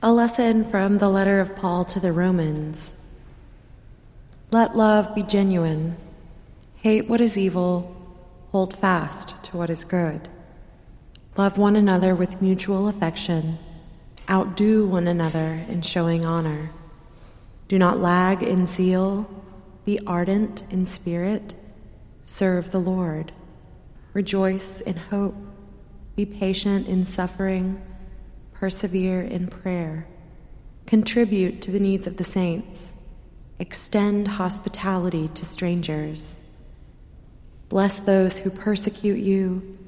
A lesson from the letter of Paul to the Romans. Let love be genuine. Hate what is evil. Hold fast to what is good. Love one another with mutual affection. Outdo one another in showing honor. Do not lag in zeal. Be ardent in spirit. Serve the Lord. Rejoice in hope. Be patient in suffering persevere in prayer, contribute to the needs of the saints, extend hospitality to strangers. Bless those who persecute you,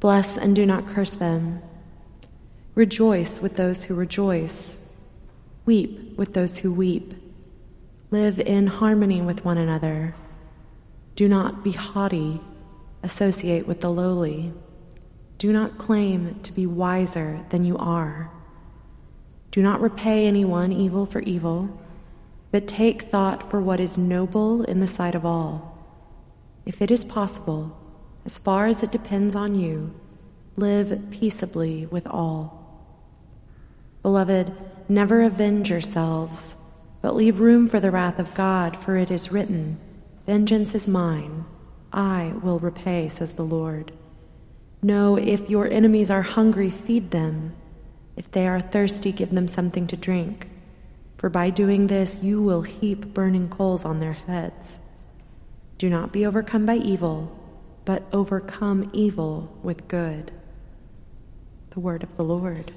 bless and do not curse them. Rejoice with those who rejoice, weep with those who weep. Live in harmony with one another. Do not be haughty, associate with the lowly. Do not claim to be wiser than you are. Do not repay anyone evil for evil, but take thought for what is noble in the sight of all. If it is possible, as far as it depends on you, live peaceably with all. Beloved, never avenge yourselves, but leave room for the wrath of God, for it is written, Vengeance is mine, I will repay, says the Lord. No, if your enemies are hungry, feed them. If they are thirsty, give them something to drink. For by doing this, you will heap burning coals on their heads. Do not be overcome by evil, but overcome evil with good. The word of the Lord.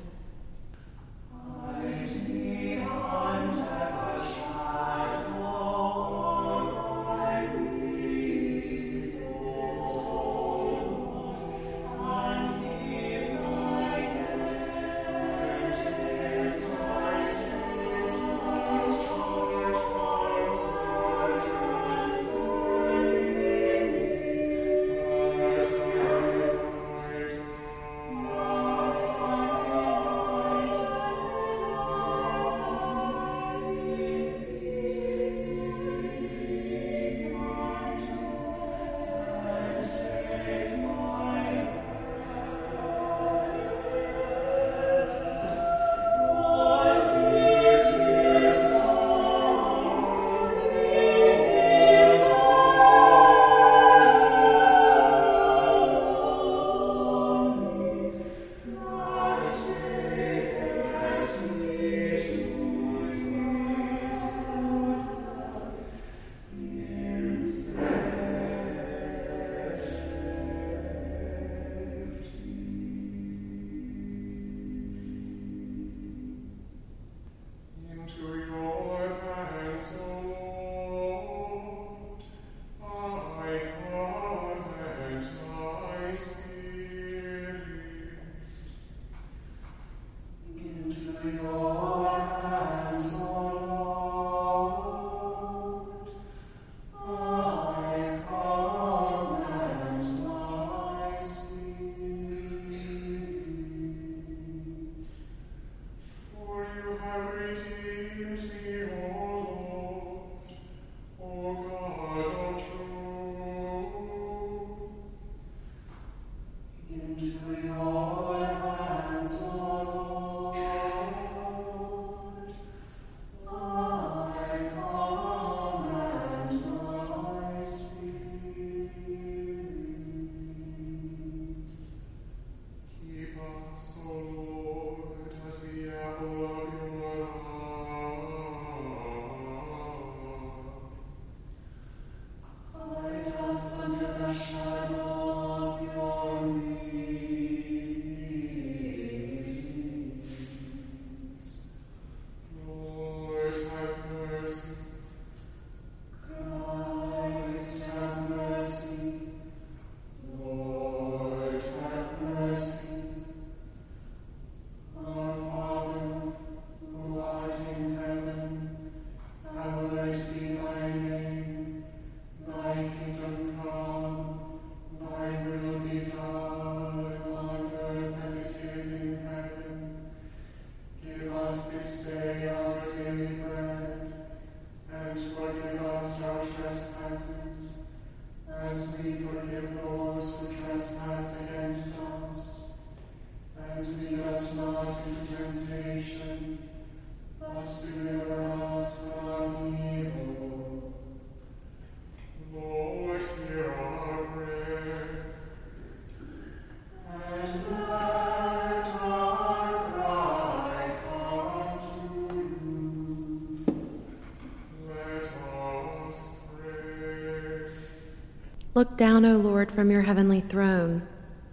Look down, O Lord, from your heavenly throne,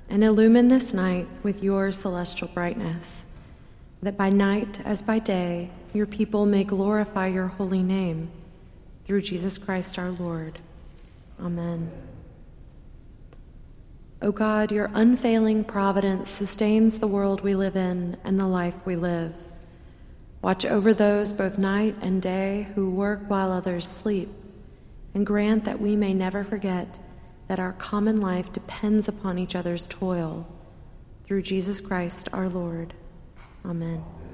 and illumine this night with your celestial brightness, that by night as by day your people may glorify your holy name. Through Jesus Christ our Lord. Amen. O God, your unfailing providence sustains the world we live in and the life we live. Watch over those both night and day who work while others sleep, and grant that we may never forget that our common life depends upon each other's toil. Through Jesus Christ our Lord. Amen.